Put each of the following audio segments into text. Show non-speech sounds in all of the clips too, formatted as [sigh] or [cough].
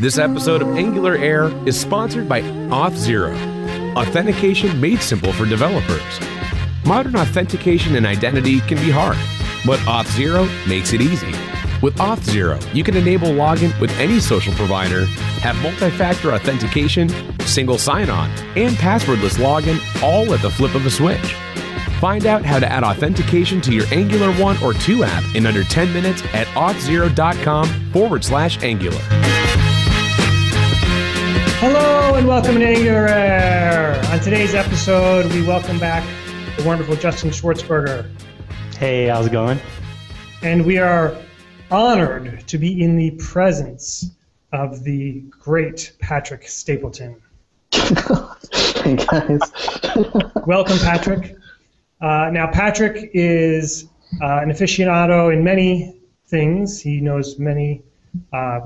This episode of Angular Air is sponsored by Auth0, authentication made simple for developers. Modern authentication and identity can be hard, but Auth0 makes it easy. With Auth0, you can enable login with any social provider, have multi factor authentication, single sign on, and passwordless login all at the flip of a switch. Find out how to add authentication to your Angular 1 or 2 app in under 10 minutes at auth0.com forward slash Angular. Hello and welcome to Angular Air. On today's episode, we welcome back the wonderful Justin Schwartzenberger. Hey, how's it going? And we are honored to be in the presence of the great Patrick Stapleton. [laughs] hey guys. [laughs] welcome, Patrick. Uh, now, Patrick is uh, an aficionado in many things. He knows many, uh,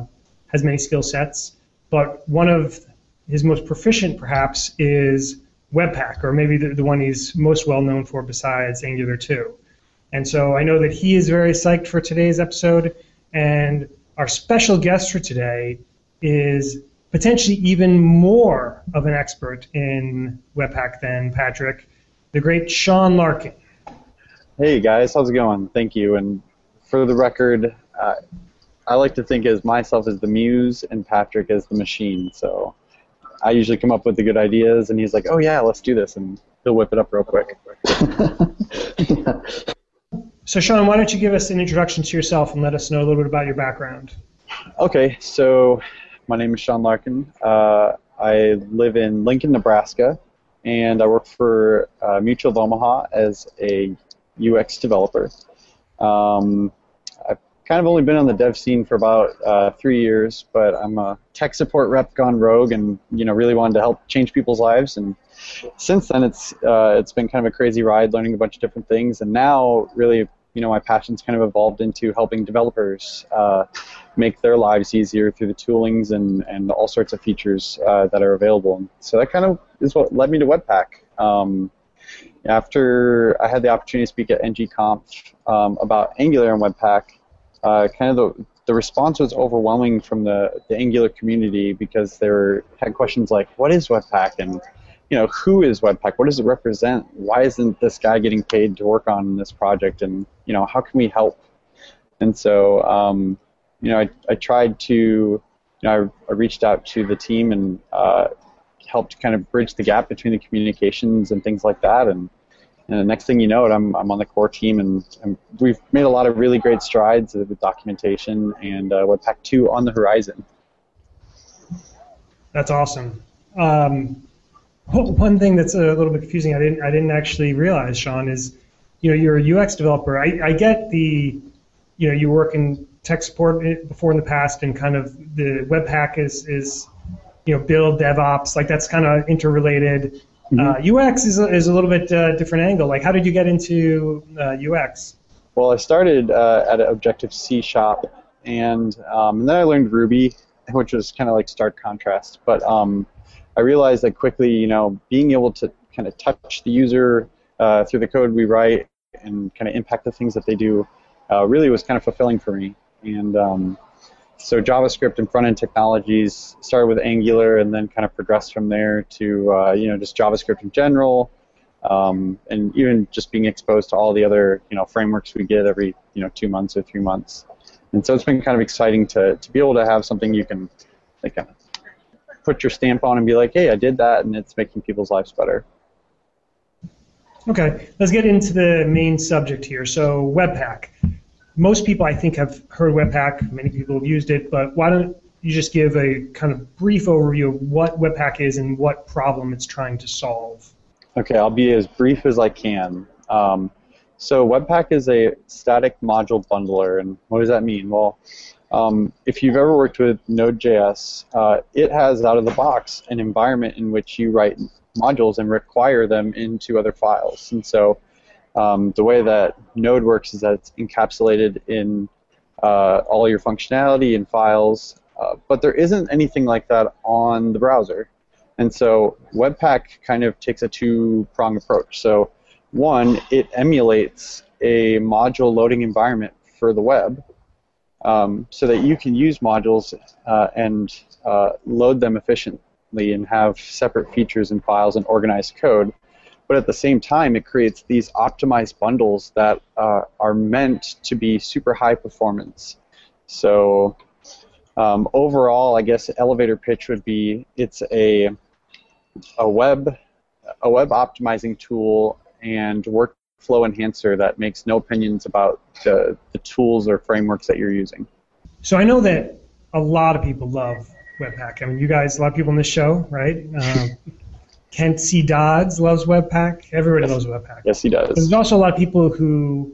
has many skill sets, but one of his most proficient, perhaps, is Webpack, or maybe the, the one he's most well known for besides Angular 2. And so I know that he is very psyched for today's episode, and our special guest for today is potentially even more of an expert in Webpack than Patrick the great Sean Larkin. Hey guys, how's it going? Thank you. And for the record, uh, I like to think as myself as the muse and Patrick as the machine. So I usually come up with the good ideas, and he's like, "Oh yeah, let's do this," and he'll whip it up real quick. yeah. [laughs] So Sean, why don't you give us an introduction to yourself and let us know a little bit about your background? Okay, so my name is Sean Larkin. Uh, I live in Lincoln, Nebraska and I work for uh, Mutual of Omaha as a UX developer. Um, kind of only been on the dev scene for about uh, three years, but I'm a tech support rep gone rogue, and you know really wanted to help change people's lives. And since then, it's uh, it's been kind of a crazy ride, learning a bunch of different things, and now really you know my passion's kind of evolved into helping developers uh, make their lives easier through the toolings and, and all sorts of features uh, that are available. So that kind of is what led me to Webpack. Um, after I had the opportunity to speak at NGConf um, about Angular and Webpack, uh, kind of the, the response was overwhelming from the, the Angular community because they were, had questions like, what is Webpack? And you know, who is Webpack? What does it represent? Why isn't this guy getting paid to work on this project? And you know, how can we help? And so, um, you know, I, I tried to, you know, I, I reached out to the team and uh, helped kind of bridge the gap between the communications and things like that. And, and the next thing you know, it, I'm, I'm on the core team, and, and we've made a lot of really great strides with documentation and uh, Webpack 2 on the horizon. That's awesome. Um, one thing that's a little bit confusing, I didn't, I didn't actually realize, Sean, is you know you're a UX developer. I, I get the, you know, you work in tech support before in the past, and kind of the Webpack is is you know build DevOps like that's kind of interrelated. Mm-hmm. Uh, UX is a, is a little bit uh, different angle. Like, how did you get into uh, UX? Well, I started uh, at Objective C shop, and um, and then I learned Ruby, which was kind of like stark contrast. But um, I realized that quickly, you know, being able to kind of touch the user uh, through the code we write and kind of impact the things that they do uh, really was kind of fulfilling for me. And um, so JavaScript and front-end technologies started with Angular and then kind of progressed from there to uh, you know just JavaScript in general, um, and even just being exposed to all the other you know frameworks we get every you know two months or three months. And so it's been kind of exciting to, to be able to have something you can like, kind of put your stamp on and be like, hey, I did that, and it's making people's lives better. Okay, let's get into the main subject here. So Webpack most people I think have heard Webpack. Many people have used it, but why don't you just give a kind of brief overview of what Webpack is and what problem it's trying to solve? Okay, I'll be as brief as I can. Um, so Webpack is a static module bundler, and what does that mean? Well, um, if you've ever worked with Node.js, uh, it has out of the box an environment in which you write modules and require them into other files. And so um, the way that Node works is that it's encapsulated in uh, all your functionality and files, uh, but there isn't anything like that on the browser. And so Webpack kind of takes a two-pronged approach. So one, it emulates a module loading environment for the web, um, so that you can use modules uh, and uh, load them efficiently and have separate features and files and organized code. But at the same time, it creates these optimized bundles that uh, are meant to be super high performance. So um, overall, I guess elevator pitch would be it's a a web a web optimizing tool and workflow enhancer that makes no opinions about the, the tools or frameworks that you're using. So I know that a lot of people love Webpack. I mean, you guys, a lot of people in this show, right? Um, Kent C. Dodds loves Webpack. Everybody loves Webpack. Yes, he does. There's also a lot of people who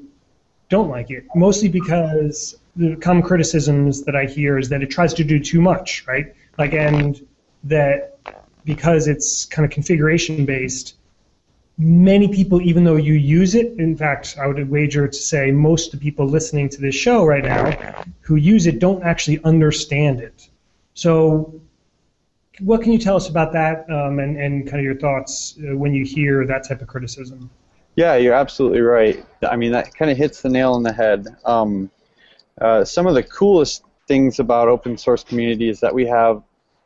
don't like it, mostly because the common criticisms that I hear is that it tries to do too much, right? Like, and that because it's kind of configuration based, many people, even though you use it, in fact, I would wager to say most of the people listening to this show right now who use it don't actually understand it. So, what can you tell us about that um, and, and kind of your thoughts uh, when you hear that type of criticism? Yeah, you're absolutely right. I mean, that kind of hits the nail on the head. Um, uh, some of the coolest things about open source community is that we have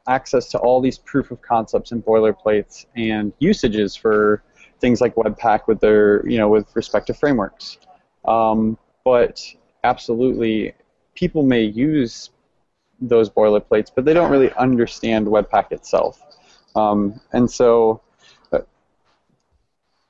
access to all these proof of concepts and boilerplates and usages for things like Webpack with their, you know, with respect to frameworks. Um, but absolutely, people may use those boilerplates, but they don't really understand Webpack itself. Um, and so, uh,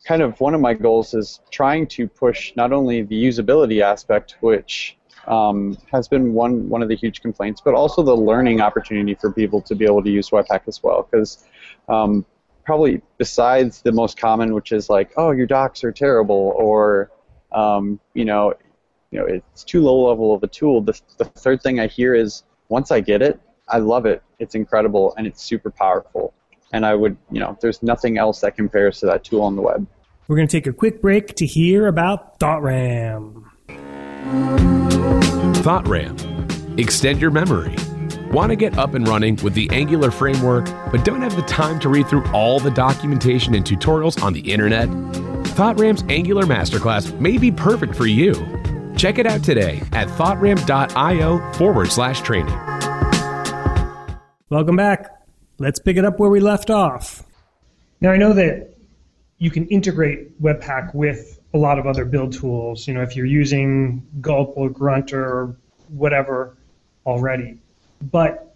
kind of one of my goals is trying to push not only the usability aspect, which um, has been one one of the huge complaints, but also the learning opportunity for people to be able to use Webpack as well. Because um, probably besides the most common, which is like, oh, your docs are terrible, or um, you know, you know, it's too low level of a tool. The, the third thing I hear is once I get it, I love it. It's incredible and it's super powerful. And I would, you know, there's nothing else that compares to that tool on the web. We're going to take a quick break to hear about ThoughtRam. ThoughtRam. Extend your memory. Want to get up and running with the Angular framework, but don't have the time to read through all the documentation and tutorials on the internet? ThoughtRam's Angular Masterclass may be perfect for you. Check it out today at thoughtram.io forward slash training. Welcome back. Let's pick it up where we left off. Now, I know that you can integrate Webpack with a lot of other build tools. You know, if you're using Gulp or Grunt or whatever already. But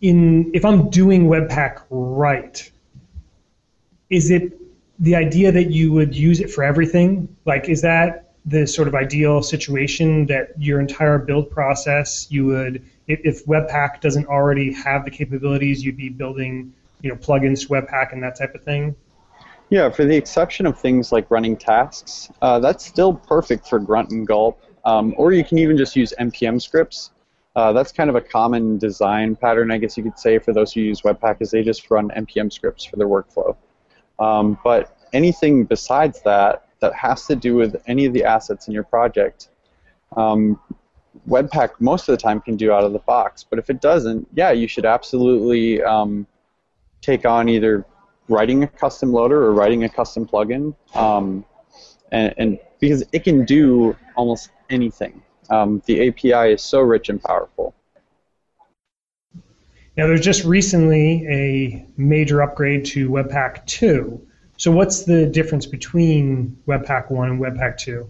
in if I'm doing Webpack right, is it the idea that you would use it for everything? Like, is that the sort of ideal situation that your entire build process you would if, Webpack doesn't already have the capabilities, you'd be building you know plugins to Webpack and that type of thing? Yeah, for the exception of things like running tasks, uh, that's still perfect for Grunt and Gulp. Um, or you can even just use npm scripts. Uh, that's kind of a common design pattern, I guess you could say, for those who use Webpack, is they just run npm scripts for their workflow. Um, but anything besides that that has to do with any of the assets in your project, um, Webpack most of the time can do out of the box. But if it doesn't, yeah, you should absolutely um, take on either writing a custom loader or writing a custom plugin, um, and, and, because it can do almost anything. Um, the API is so rich and powerful. Now, there's just recently a major upgrade to Webpack 2. So, what's the difference between Webpack 1 and Webpack 2?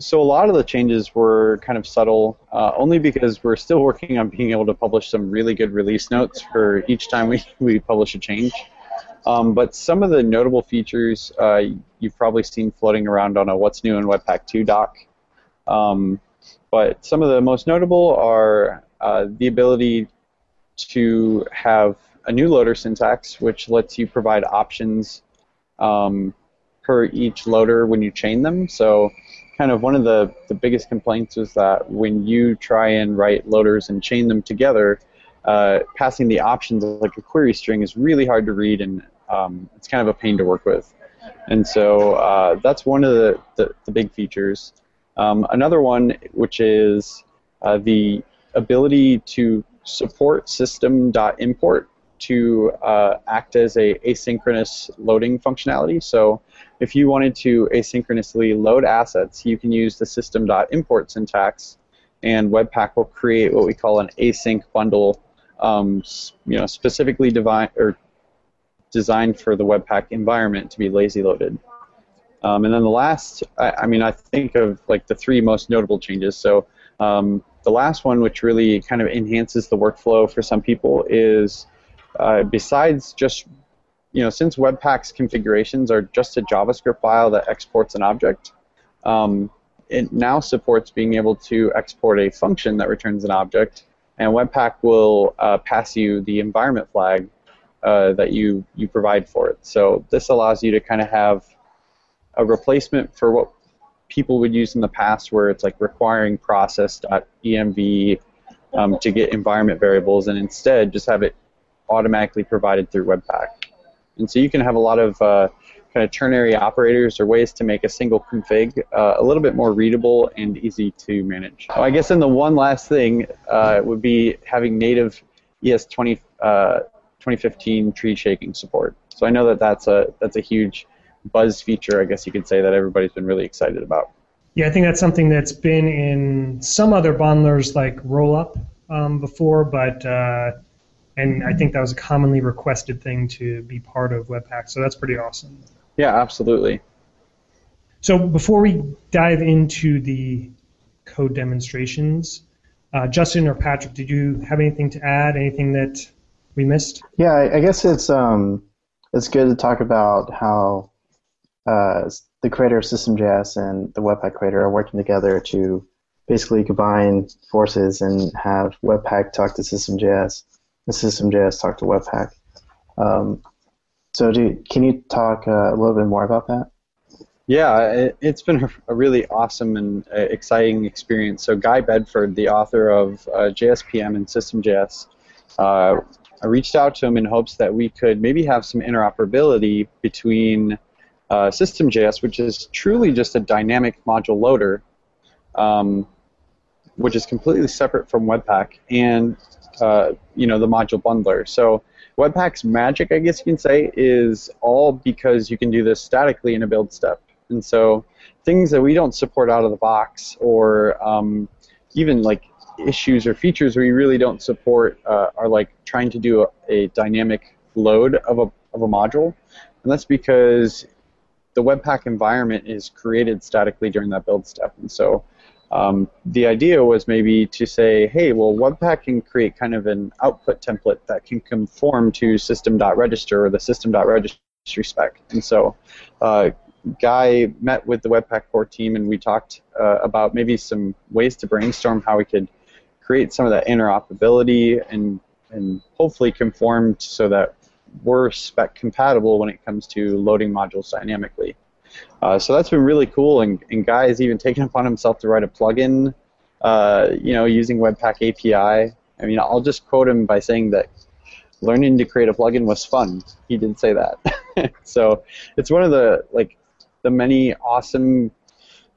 so a lot of the changes were kind of subtle, uh, only because we're still working on being able to publish some really good release notes for each time we, [laughs] we publish a change. Um, but some of the notable features uh, you've probably seen floating around on a What's New in Webpack 2 doc. Um, but some of the most notable are uh, the ability to have a new loader syntax, which lets you provide options um, per each loader when you chain them. So kind of one of the, the biggest complaints was that when you try and write loaders and chain them together, uh, passing the options like a query string is really hard to read and um, it's kind of a pain to work with. And so uh, that's one of the, the, the big features. Um, another one, which is uh, the ability to support system.import to uh, act as a asynchronous loading functionality. So if you wanted to asynchronously load assets, you can use the system.import syntax and Webpack will create what we call an async bundle, um, you know, specifically divine, or designed for the Webpack environment to be lazy loaded. Um, and then the last, I, I, mean, I think of like the three most notable changes. So um, the last one, which really kind of enhances the workflow for some people, is uh, besides just, you know, since Webpack's configurations are just a JavaScript file that exports an object, um, it now supports being able to export a function that returns an object, and Webpack will uh, pass you the environment flag uh, that you, you provide for it. So this allows you to kind of have a replacement for what people would use in the past where it's like requiring process.env um, to get environment variables and instead just have it automatically provided through Webpack. And so you can have a lot of uh, kind of ternary operators or ways to make a single config uh, a little bit more readable and easy to manage. Oh, I guess then the one last thing uh, would be having native ES20, uh, 2015 tree shaking support. So I know that that's a that's a huge buzz feature, I guess you could say, that everybody's been really excited about. Yeah, I think that's something that's been in some other bundlers like Rollup um, before, but uh, and I think that was a commonly requested thing to be part of Webpack. So that's pretty awesome. Yeah, absolutely. So before we dive into the code demonstrations, uh, Justin or Patrick, did you have anything to add? Anything that we missed? Yeah, I, I guess it's um, it's good to talk about how uh, the creator of System.js and the Webpack creator are working together to basically combine forces and have Webpack talk to System.js and System.js talk to Webpack. Um, so, do, can you talk uh, a little bit more about that? Yeah, it, has been a really awesome and uh, exciting experience. So, Guy Bedford, the author of uh, JSPM and System.js, uh, I reached out to him in hopes that we could maybe have some interoperability between uh, System.js, which is truly just a dynamic module loader, um, which is completely separate from Webpack, and uh, you know the module bundler. So Webpack's magic, I guess you can say, is all because you can do this statically in a build step. And so things that we don't support out of the box, or um, even like issues or features we really don't support, uh, are like trying to do a, a dynamic load of a of a module, and that's because the Webpack environment is created statically during that build step. And so um, the idea was maybe to say, hey, well, Webpack can create kind of an output template that can conform to system.register or the system.registry spec. And so uh, Guy met with the Webpack core team and we talked uh, about maybe some ways to brainstorm how we could create some of that interoperability and, and hopefully conform so that we're spec compatible when it comes to loading modules dynamically. Uh, so that's been really cool, and, and Guy has even [laughs] taken upon himself to write a plugin, uh, you know, using Webpack API. I mean, I'll just quote him by saying that learning to create a plugin was fun. He did say that. [laughs] so it's one of the like the many awesome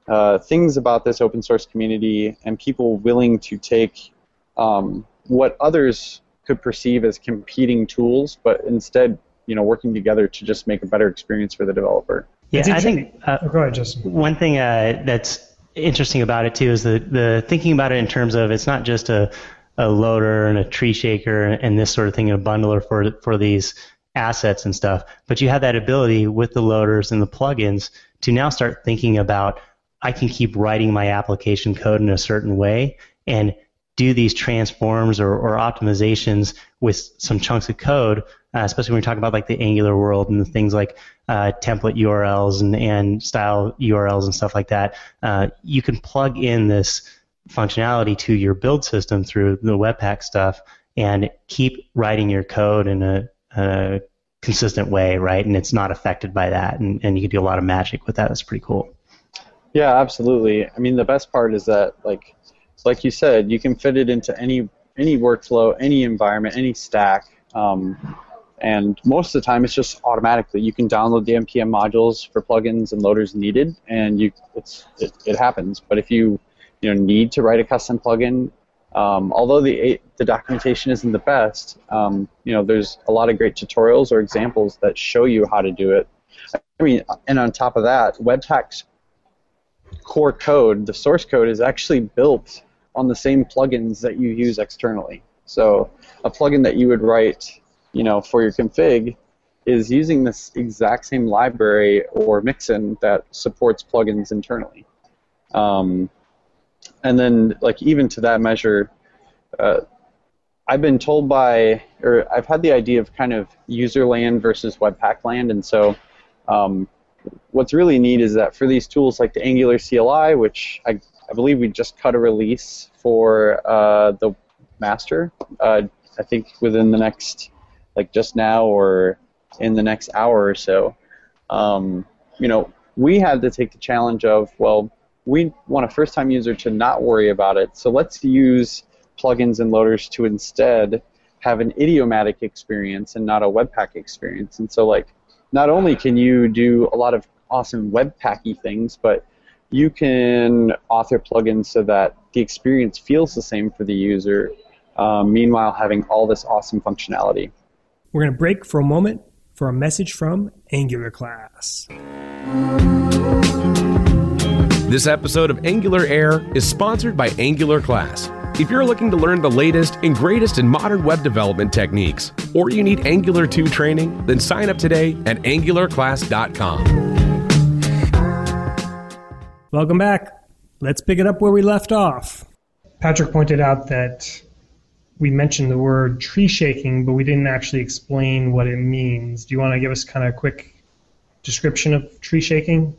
uh, things about this open source community and people willing to take um, what others could perceive as competing tools, but instead, you know, working together to just make a better experience for the developer. Yeah, I think. Uh, oh, go ahead, Justin. One thing uh, that's interesting about it too is the the thinking about it in terms of it's not just a a loader and a tree shaker and this sort of thing, a bundler for for these assets and stuff, but you have that ability with the loaders and the plugins to now start thinking about I can keep writing my application code in a certain way and do these transforms or, or optimizations with some chunks of code, uh, especially when we talk about like the Angular world and things like uh, template URLs and, and style URLs and stuff like that. Uh, you can plug in this functionality to your build system through the Webpack stuff and keep writing your code in a, a consistent way, right? And it's not affected by that, and, and you can do a lot of magic with that. That's pretty cool. Yeah, absolutely. I mean, the best part is that like like you said, you can fit it into any any workflow, any environment, any stack. Um, and most of the time, it's just automatically. You can download the npm modules for plugins and loaders needed, and you it's it, it happens. But if you you know need to write a custom plugin, um, although the the documentation isn't the best, um, you know there's a lot of great tutorials or examples that show you how to do it. I mean, and on top of that, Webpack's core code, the source code, is actually built on the same plugins that you use externally. So a plugin that you would write, you know, for your config is using this exact same library or mixin that supports plugins internally. Um, and then, like even to that measure, uh, I've been told by, or I've had the idea of kind of user land versus Webpack land, and so um, what's really neat is that for these tools like the Angular CLI, which I, I believe we just cut a release for uh, the master, uh, I think within the next, like just now or in the next hour or so, um, you know, we had to take the challenge of, well, we want a first-time user to not worry about it, so let's use plugins and loaders to instead have an idiomatic experience and not a Webpack experience. And so, like, not only can you do a lot of awesome Webpacky things, but you can author plugins so that the experience feels the same for the user, um, meanwhile having all this awesome functionality. We're going to break for a moment for a message from Angular class. This episode of Angular Air is sponsored by Angular Class. If you're looking to learn the latest and greatest in modern web development techniques, or you need Angular 2 training, then sign up today at angularclass.com. Welcome back. Let's pick it up where we left off. Patrick pointed out that we mentioned the word tree shaking, but we didn't actually explain what it means. Do you want to give us kind of a quick description of tree shaking?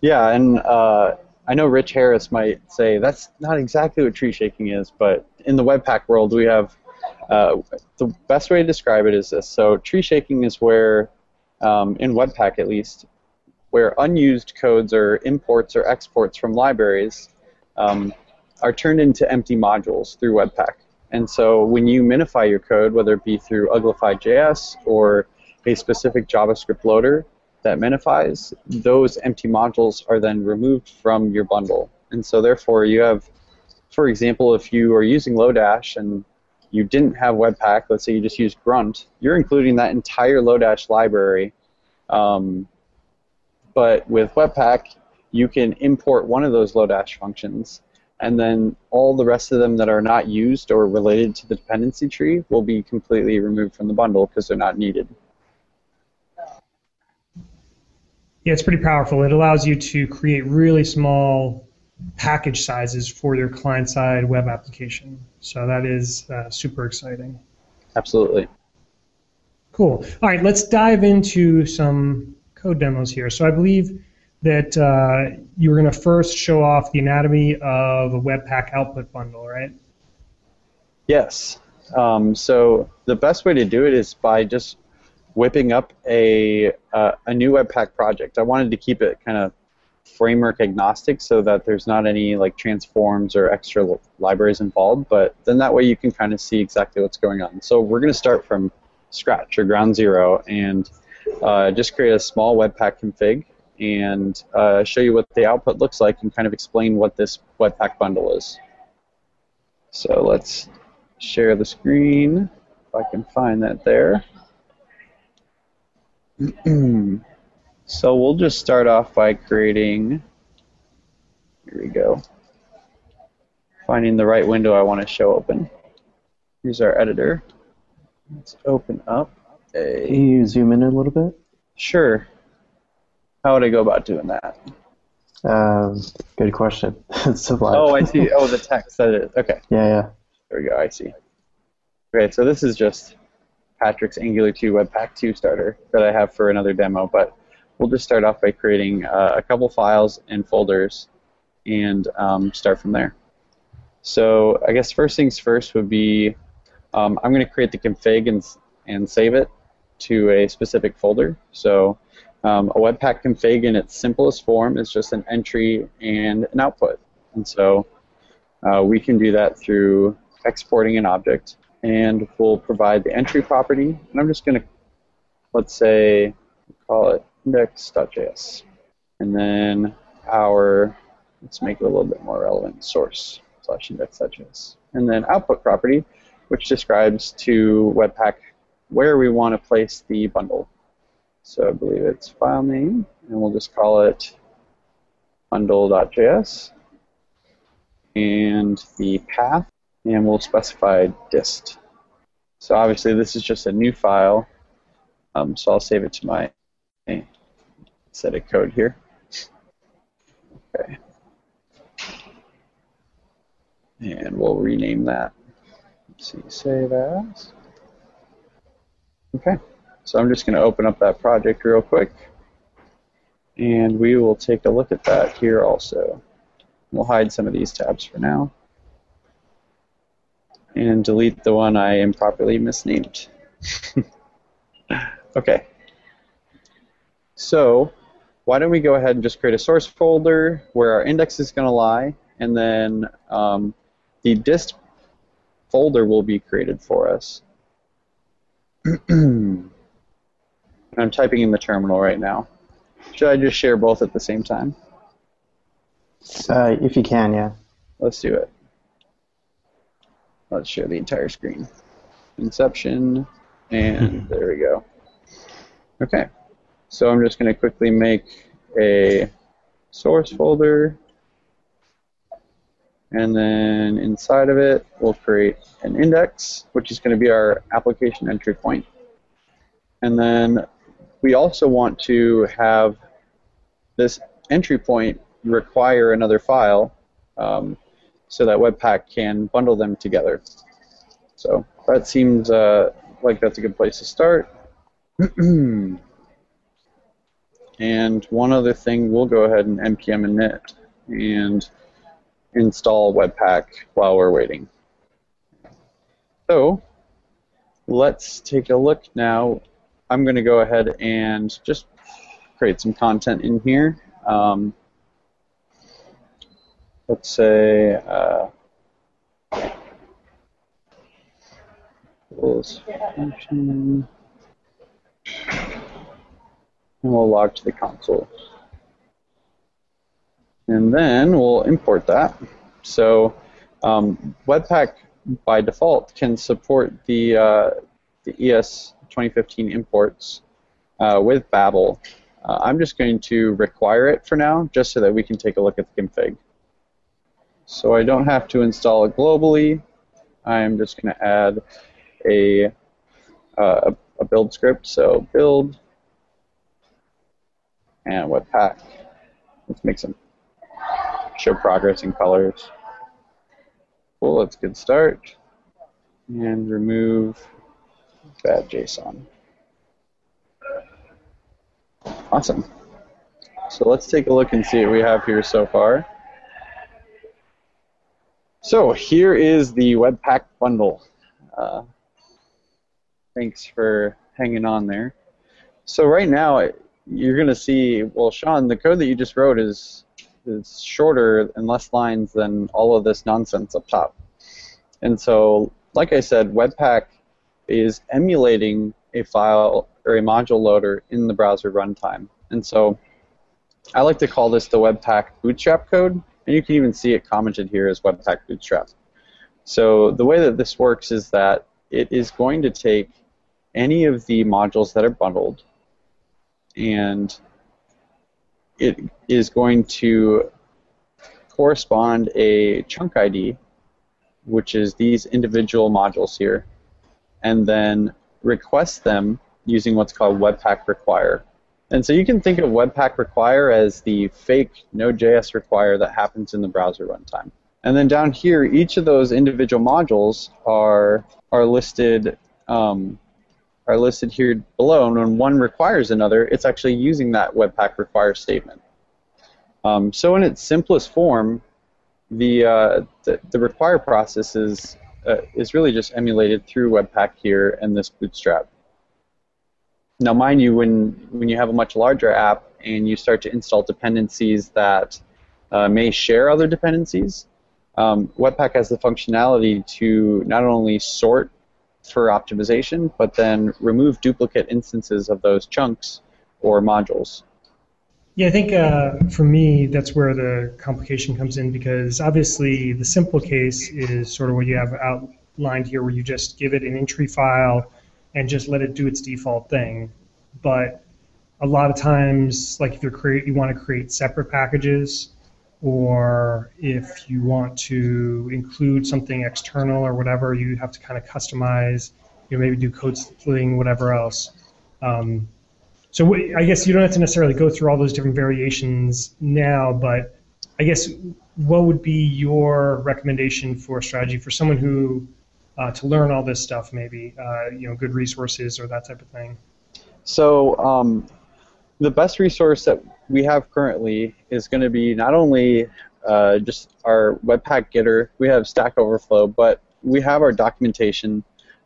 Yeah, and uh, I know Rich Harris might say that's not exactly what tree shaking is, but in the Webpack world, we have uh, the best way to describe it is this. So tree shaking is where, um, in Webpack at least, where unused codes or imports or exports from libraries um, are turned into empty modules through Webpack. And so when you minify your code, whether it be through Uglify.js or a specific JavaScript loader, that minifies, those empty modules are then removed from your bundle. And so therefore you have, for example, if you are using Lodash and you didn't have Webpack, let's say you just use Grunt, you're including that entire Lodash library. Um, but with Webpack, you can import one of those Lodash functions, and then all the rest of them that are not used or related to the dependency tree will be completely removed from the bundle because they're not needed. Yeah, it's pretty powerful. It allows you to create really small package sizes for your client side web application. So that is uh, super exciting. Absolutely. Cool. All right, let's dive into some code demos here. So I believe that uh, you were going to first show off the anatomy of a Webpack output bundle, right? Yes. Um, so the best way to do it is by just whipping up a uh, a new Webpack project. I wanted to keep it kind of framework agnostic so that there's not any like transforms or extra li- libraries involved. But then that way you can kind of see exactly what's going on. So we're going to start from scratch or ground zero and uh, just create a small Webpack config and uh, show you what the output looks like and kind of explain what this Webpack bundle is. So let's share the screen if I can find that there. [clears throat] so we'll just start off by creating, here we go, finding the right window I want to show open. Here's our editor. Let's open up a... Can you zoom in a little bit? Sure. How would I go about doing that? Um, good question. [laughs] it's so live. Oh, I see. Oh, the [laughs] text. That is. Okay. yeah, yeah. There we go. I see. Okay, so this is just Patrick's Angular 2 Webpack 2 starter that I have for another demo, but we'll just start off by creating uh, a couple files and folders and um, start from there. So I guess first things first would be um, I'm going to create the config and, and save it to a specific folder. So um, a Webpack config in its simplest form is just an entry and an output. And so uh, we can do that through exporting an object and we'll provide the entry property. And I'm just going to, let's say, call it index.js. And then our, let's make it a little bit more relevant, source slash index.js. And then output property, which describes to Webpack where we want to place the bundle. So I believe it's file name, and we'll just call it bundle.js. and the path, and we'll specify dist. So obviously this is just a new file, um, so I'll save it to my set of code here. Okay. And we'll rename that. Let's see, save as. Okay, so I'm just going to open up that project real quick. And we will take a look at that here also. We'll hide some of these tabs for now. And delete the one I improperly misnamed. [laughs] okay. So why don't we go ahead and just create a source folder where our index is going to lie, and then um, the dist folder will be created for us. [clears throat] I'm typing in the terminal right now. Should I just share both at the same time? Uh, if you can, yeah. Let's do it. Let's share the entire screen. Inception, and [laughs] there we go. Okay. So I'm just going to quickly make a source folder, and then inside of it, we'll create an index, which is going to be our application entry point. And then we also want to have this entry point require another file um, so that Webpack can bundle them together. So that seems uh, like that's a good place to start. [clears throat] and one other thing, we'll go ahead and npm init and install Webpack while we're waiting. So let's take a look now. I'm going to go ahead and just create some content in here. Um, let's say uh, function, and we'll log to the console. And then we'll import that. So um, Webpack by default can support the, uh, the ES 2015 imports uh, with Babel. Uh, I'm just going to require it for now, just so that we can take a look at the config. So I don't have to install it globally. I'm just going to add a, uh, a build script. So build and Webpack. Let's make some show progress in colors. Cool, a good start. And remove bad JSON. Awesome. So let's take a look and see what we have here so far. So here is the Webpack bundle. Uh, thanks for hanging on there. So right now, you're going to see, well, Sean, the code that you just wrote is is shorter and less lines than all of this nonsense up top. And so, like I said, Webpack is emulating a file or a module loader in the browser runtime. And so I like to call this the Webpack bootstrap code, and you can even see it commented here as Webpack bootstrap. So the way that this works is that it is going to take any of the modules that are bundled and it is going to correspond a chunk ID, which is these individual modules here, and then request them using what's called Webpack require. And so you can think of Webpack require as the fake Node.js require that happens in the browser runtime. And then down here, each of those individual modules are are listed um, are listed here below, and when one requires another, it's actually using that Webpack require statement. Um, so in its simplest form, the, uh, the, the, require process is, uh, is really just emulated through Webpack here and this Bootstrap. Now, mind you, when, when you have a much larger app and you start to install dependencies that uh, may share other dependencies, um, Webpack has the functionality to not only sort for optimization, but then remove duplicate instances of those chunks or modules. Yeah, I think uh, for me, that's where the complication comes in because obviously the simple case is sort of what you have outlined here, where you just give it an entry file and just let it do its default thing. But a lot of times, like if you're create, you want to create separate packages, or if you want to include something external or whatever, you have to kind of customize, you know, maybe do code splitting, whatever else. Um, so I guess you don't have to necessarily go through all those different variations now, but I guess what would be your recommendation for strategy for someone who uh, to learn all this stuff, maybe uh, you know, good resources or that type of thing? So um, the best resource that we have currently is going to be not only uh, just our Webpack Gitter, we have Stack Overflow, but we have our documentation.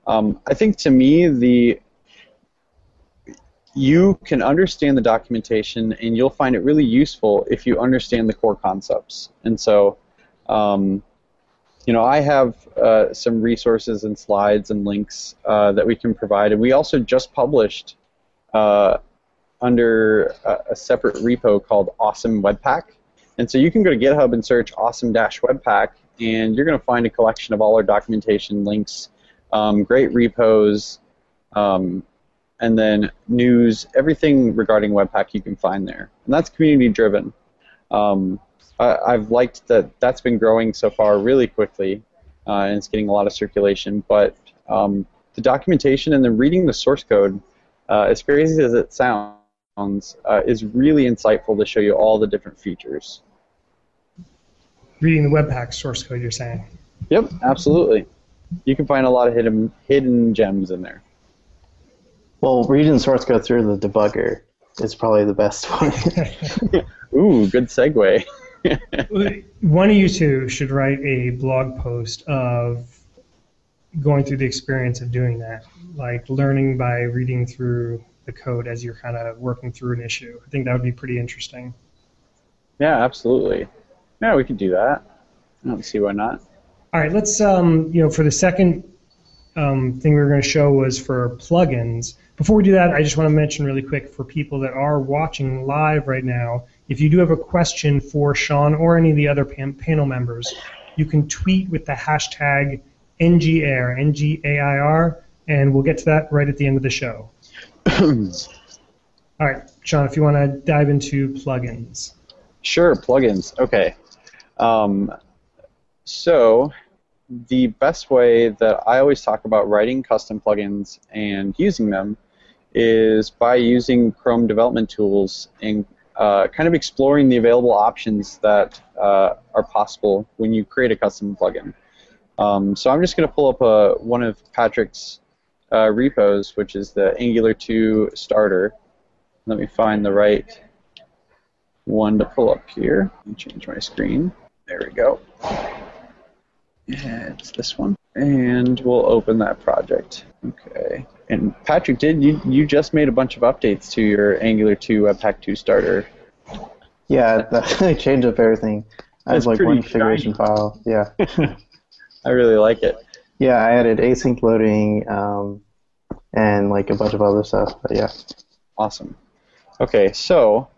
Um, I think to me, the you can understand the documentation and you'll find it really useful if you understand the core concepts. And so, um, you know, I have uh, some resources and slides and links uh, that we can provide, and we also just published uh, under a, a, separate repo called Awesome Webpack. And so you can go to GitHub and search Awesome-Webpack, and you're going to find a collection of all our documentation links, um, great repos, um, and then news, everything regarding Webpack you can find there. And that's community driven. Um, I, have liked that that's been growing so far really quickly, uh, and it's getting a lot of circulation. But um, the documentation and then reading the source code, uh, as crazy as it sounds, uh, is really insightful to show you all the different features. Reading the Webpack source code, you're saying? Yep, absolutely. You can find a lot of hidden hidden gems in there. Well, reading source code through the debugger is probably the best [laughs] one. [laughs] Ooh, good segue. [laughs] one of you two should write a blog post of going through the experience of doing that, like learning by reading through the code as you're kind of working through an issue. I think that would be pretty interesting. Yeah, absolutely. Yeah, we could do that. I don't see why not. All right, let's um, you know, for the second um, thing we were going to show was for plugins. Before we do that, I just want to mention really quick for people that are watching live right now, if you do have a question for Sean or any of the other pan- panel members, you can tweet with the hashtag NGAIR, N-G-A-I-R, and we'll get to that right at the end of the show. [clears throat] All right, Sean, if you want to dive into plugins. Sure, plugins. Okay. Um, so the best way that I always talk about writing custom plugins and using them is by using Chrome development tools and uh, kind of exploring the available options that uh, are possible when you create a custom plugin. Um, so I'm just going to pull up a, one of Patrick's uh, repos, which is the Angular 2 starter. Let me find the right one to pull up here. change my screen. There we go. Yeah, it's this one. And we'll open that project. Okay. And Patrick, did you you just made a bunch of updates to your Angular 2 Webpack 2 starter? Yeah, [laughs] I changed up everything. I have like one configuration shiny. file. Yeah. [laughs] [laughs] I really like it. Yeah, I added async loading um, and like a bunch of other stuff. But yeah. Awesome. Okay, so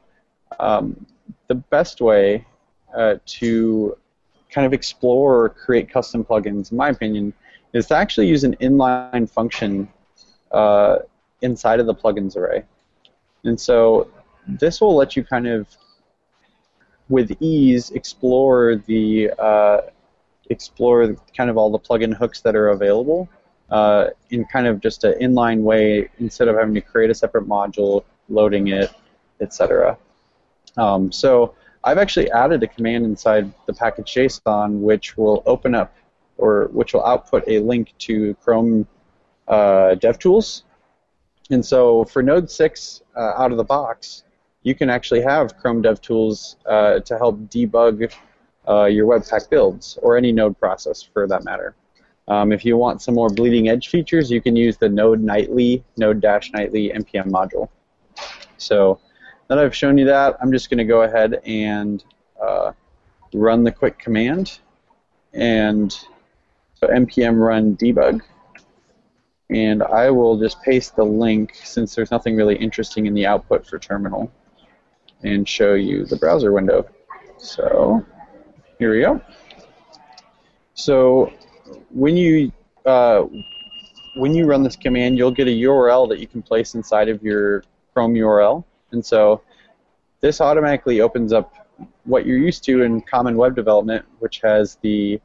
um, the best way uh, to kind of explore or create custom plugins, in my opinion, is to actually use an inline function uh, inside of the plugins array. And so this will let you kind of, with ease, explore the uh, explore kind of all the plugin hooks that are available uh, in kind of just an inline way instead of having to create a separate module, loading it, etc. Um, so I've actually added a command inside the package JSON which will open up or which will output a link to Chrome uh, DevTools. And so for Node 6 uh, out of the box, you can actually have Chrome DevTools uh, to help debug uh, your Webpack builds or any Node process for that matter. Um, if you want some more bleeding edge features, you can use the Node Nightly, Node-Nightly npm module. So that I've shown you that, I'm just going to go ahead and uh, run the quick command. And so npm run debug. And I will just paste the link, since there's nothing really interesting in the output for terminal, and show you the browser window. So here we go. So when you uh, when you run this command, you'll get a URL that you can place inside of your Chrome URL. And so this automatically opens up what you're used to in common web development, which has the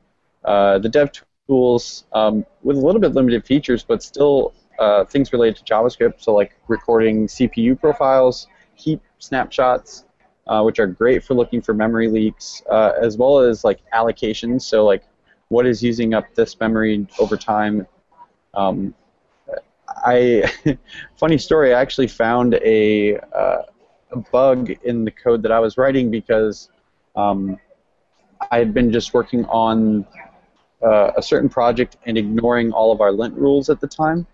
uh, the dev tools um, with a little bit limited features, but still uh, things related to JavaScript. So like recording CPU profiles, heap snapshots, uh, which are great for looking for memory leaks, uh, as well as like allocations. So like what is using up this memory over time. Um, I [laughs] funny story. I actually found a, uh, a, bug in the code that I was writing because um, I had been just working on uh, a certain project and ignoring all of our lint rules at the time.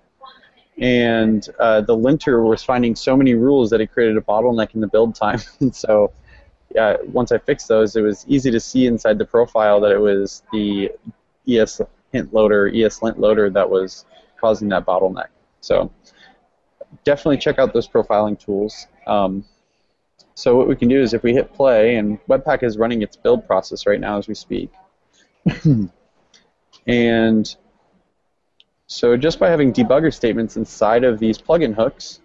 And uh, the linter was finding so many rules that it created a bottleneck in the build time. [laughs] and so, yeah, once I fixed those, it was easy to see inside the profile that it was the ES hint loader, ES lint loader that was causing that bottleneck. So definitely check out those profiling tools. Um, so what we can do is if we hit play, and Webpack is running its build process right now as we speak. [laughs] and so just by having debugger statements inside of these plugin hooks,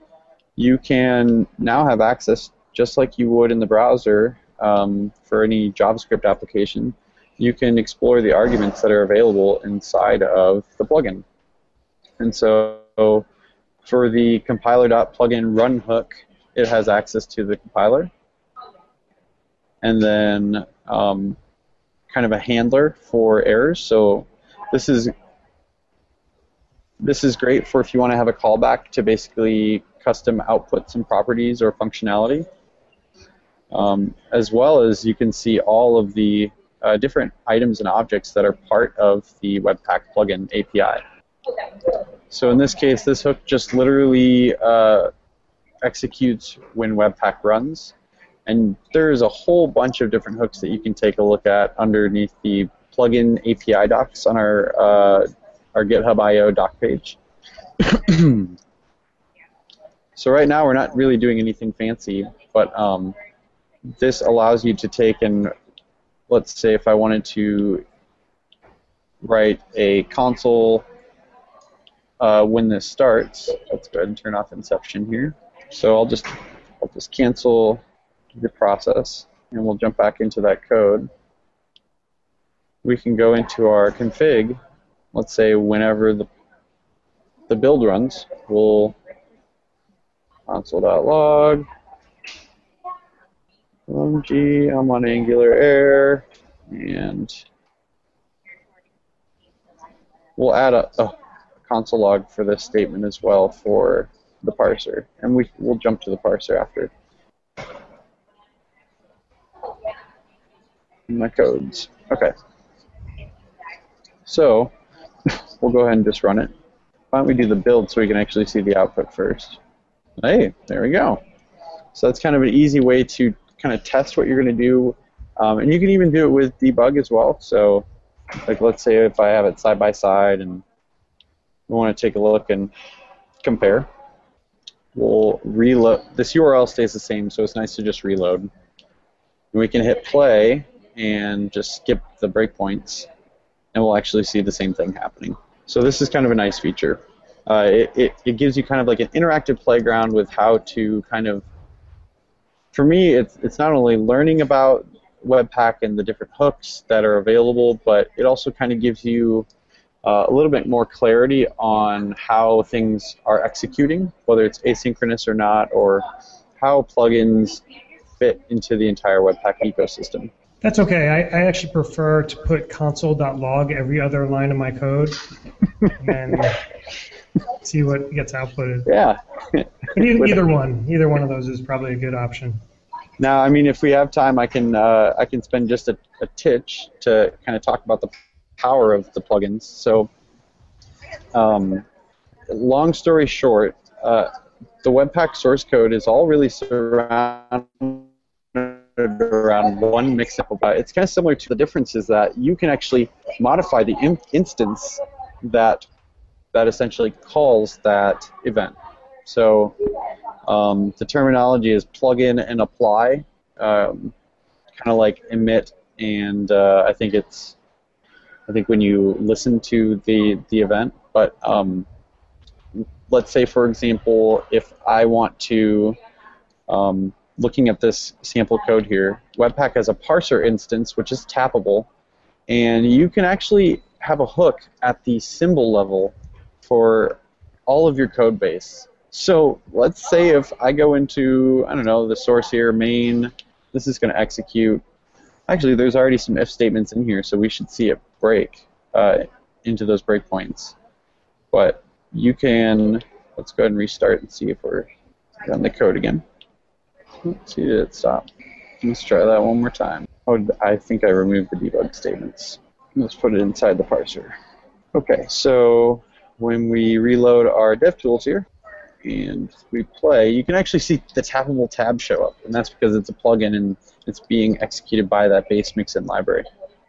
you can now have access, just like you would in the browser um, for any JavaScript application, you can explore the arguments that are available inside of the plugin. And so for the compiler.plugin run hook, it has access to the compiler. And then um, kind of a handler for errors. So this is this is great for if you want to have a callback to basically custom output some properties or functionality. Um, as well as you can see all of the uh, different items and objects that are part of the Webpack plugin API. So in this case, this hook just literally uh, executes when Webpack runs. And there's a whole bunch of different hooks that you can take a look at underneath the plugin API docs on our uh, our GitHub IO doc page. [clears throat] so right now we're not really doing anything fancy, but um, this allows you to take and let's say if I wanted to write a console uh, when this starts, let's go ahead and turn off Inception here. So I'll just I'll just cancel the process, and we'll jump back into that code. We can go into our config. Let's say whenever the the build runs, we'll console.log OMG, I'm on Angular Air, and we'll add a, a, console log for this statement as well for the parser, and we, we'll jump to the parser after. My codes. Okay. So, [laughs] we'll go ahead and just run it. Why don't we do the build so we can actually see the output first? Hey, there we go. So that's kind of an easy way to kind of test what you're going to do. Um, and you can even do it with debug as well. So, like let's say if I have it side by side and we want to take a look and compare, we'll reload. This URL stays the same, so it's nice to just reload. And we can hit play and just skip the breakpoints, and we'll actually see the same thing happening. So this is kind of a nice feature. Uh, it, it, it gives you kind of like an interactive playground with how to kind of for me, it's it's not only learning about Webpack and the different hooks that are available, but it also kind of gives you uh, a little bit more clarity on how things are executing, whether it's asynchronous or not, or how plugins fit into the entire Webpack ecosystem. That's okay. I, I actually prefer to put console.log every other line of my code [laughs] and see what gets outputted. Yeah. [laughs] either, either one, either one of those is probably a good option. Now, I mean, if we have time, I can uh, I can spend just a, a titch to kind of talk about the power of the plugins. So, um, long story short, uh, the Webpack source code is all really surrounded around one mixin. It's kind of similar to the difference is that you can actually modify the in- instance that that essentially calls that event. So um, the terminology is plug in and apply, um, kind of like emit, and uh, I think it's, I think when you listen to the the event, but um, let's say for example, if I want to um, looking at this sample code here, Webpack has a parser instance which is tappable, and you can actually have a hook at the symbol level for all of your code base. So let's say if I go into, I don't know, the source here, main, this is going to execute. Actually, there's already some if statements in here, so we should see it break uh, into those breakpoints. But you can, let's go ahead and restart and see if we're on the code again. Let's see, did it stop? Let's try that one more time. Oh, I think I removed the debug statements. Let's put it inside the parser. Okay, so when we reload our DevTools here, and we play, you can actually see the Tapable tab show up, and that's because it's a plugin and it's being executed by that base mixin library.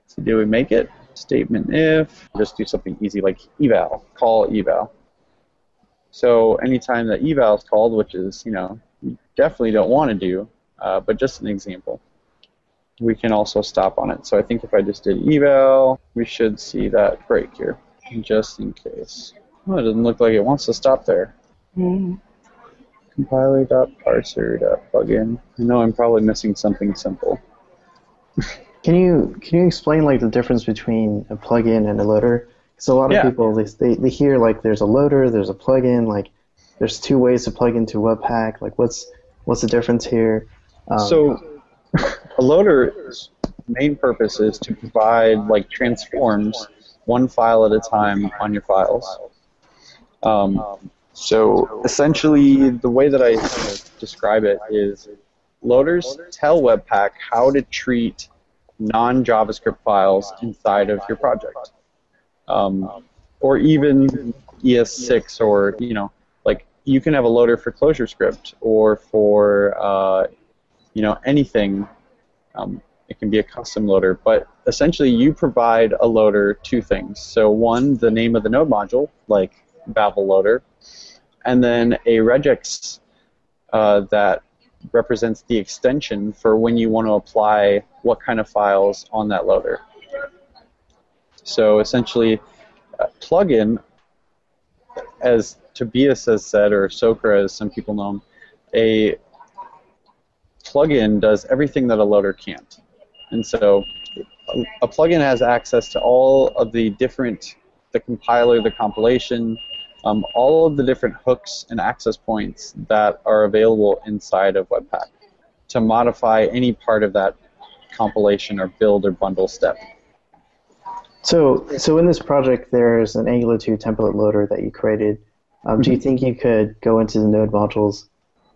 So do we make it? Statement if, just do something easy like eval, call eval. So anytime that eval is called, which is, you know, you definitely don't want to do, uh, but just an example, we can also stop on it. So I think if I just did eval, we should see that break here, just in case. Oh, it doesn't look like it wants to stop there. Mm. Compiler.parser.plugin. I know I'm probably missing something simple. [laughs] Can you can you explain like the difference between a plugin and a loader? Because a lot of Yeah. people they, they they hear like there's a loader, there's a plugin, like there's two ways to plug into Webpack. Like what's what's the difference here? Um, So, a loader's main purpose is to provide like transforms one file at a time on your files. Um, so essentially, the way that I describe it is loaders tell Webpack how to treat non-JavaScript files inside of your project, um, or even ES6, or you know, like you can have a loader for ClojureScript or for uh, you know anything. Um, it can be a custom loader, but essentially you provide a loader two things. So one, the name of the node module, like Babel loader, and then a regex uh, that represents the extension for when you want to apply what kind of files on that loader. So essentially, a plugin, as Tobias has said, or Sokra as some people know him, a plugin does everything that a loader can't. And so a plugin has access to all of the different, the compiler, the compilation, um, all of the different hooks and access points that are available inside of Webpack to modify any part of that compilation or build or bundle step. So, so in this project, there's an Angular 2 template loader that you created. Um, do you think you could go into the node modules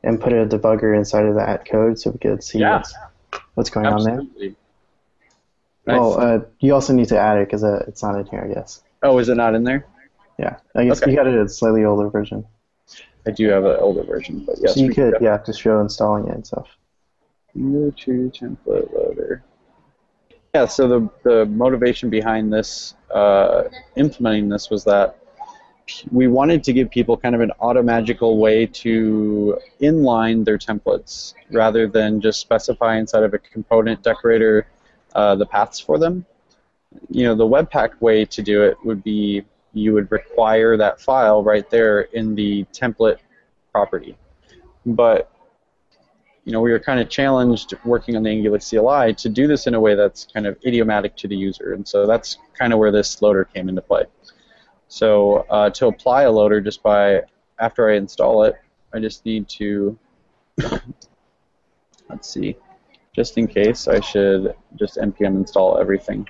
and put a debugger inside of that code so we could see Yeah. what's, what's going on there? Absolutely. Well, uh, you also need to add it because uh, it's not in here, I guess. oh, is it not in there? Yeah, I guess Okay. you got it a slightly older version. I do have an older version, but yes, so you we could, yeah, just show installing it and stuff. To template loader. Yeah, so the, the motivation behind this, uh, implementing this, was that we wanted to give people kind of an automagical way to inline their templates rather than just specify inside of a component decorator uh, the paths for them. You know, the Webpack way to do it would be you would require that file right there in the template property. But you know, we were kind of challenged working on the Angular CLI to do this in a way that's kind of idiomatic to the user, and so that's kind of where this loader came into play. So uh, to apply a loader, just by after I install it, I just need to [coughs] let's see, just in case, I should just npm install everything.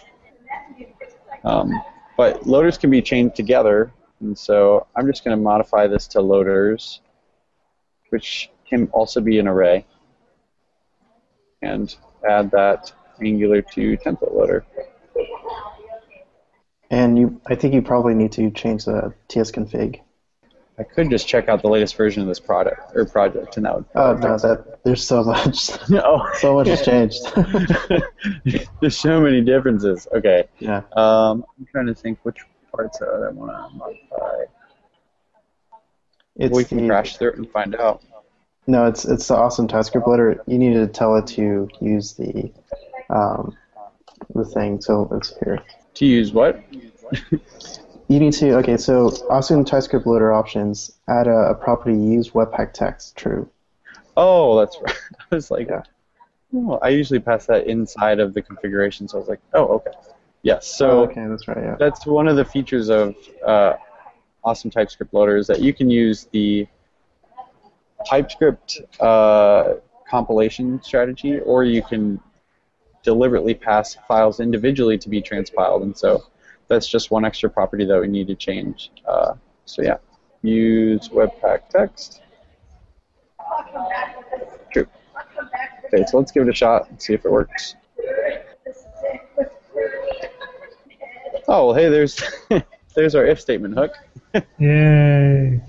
Um, but loaders can be chained together, and so I'm just going to modify this to loaders, which can also be an array and add that Angular 2 template loader. And you, I think you probably need to change the tsconfig. I could just check out the latest version of this product or project, and that would. Oh no, that there's so much, [laughs] oh, so much has changed. [laughs] There's so many differences. Okay, yeah. um, I'm trying to think which parts are that I want to modify. It's we can the, crash through it and find out. No, it's it's the awesome TypeScript loader. You need to tell it to use the um, the thing. So it's here. To use what? You need to okay. So awesome TypeScript loader options. Add a, a property use Webpack text true. Oh, that's right. [laughs] I was like, Yeah. oh, I usually pass that inside of the configuration, so I was like, oh, okay. Yes. So Oh, okay, that's right. Yeah. that's one of the features of uh, awesome TypeScript loader is that you can use the TypeScript uh, compilation strategy, or you can deliberately pass files individually to be transpiled, and so that's just one extra property that we need to change. Uh, so yeah, use Webpack text. True. Okay, so let's give it a shot and see if it works. Oh well, hey, there's [laughs] there's our if statement hook. [laughs] Yay.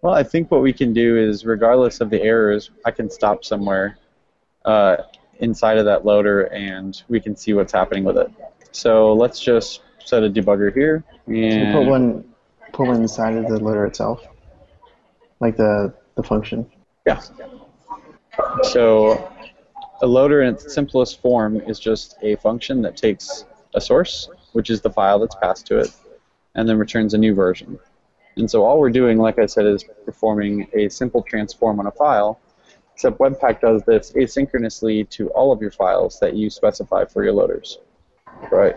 Well, I think what we can do is, regardless of the errors, I can stop somewhere uh, inside of that loader, and we can see what's happening with it. So let's just set a debugger here, and put one, put one inside of the loader itself, like the the function. yeah. So a loader in its simplest form is just a function that takes a source, which is the file that's passed to it, and then returns a new version. And so all we're doing, like I said, is performing a simple transform on a file, except Webpack does this asynchronously to all of your files that you specify for your loaders. Right.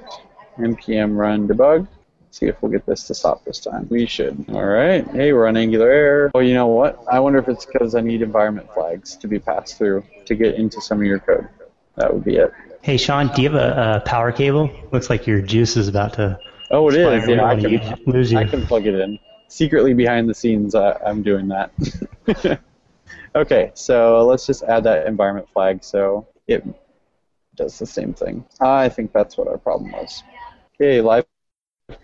Npm run debug. See if we'll get this to stop this time. We should. All right. Hey, we're on Angular Air. Oh, you know what? I wonder if it's because I need environment flags to be passed through to get into some of your code. That would be it. Hey, Sean, do you have a, a power cable? Looks like your juice is about to. Oh, it is. Yeah, I can, wanna lose you. I can plug it in. Secretly behind the scenes, uh, I'm doing that. [laughs] okay, so let's just add that environment flag so it does the same thing. I think that's what our problem was. Okay, live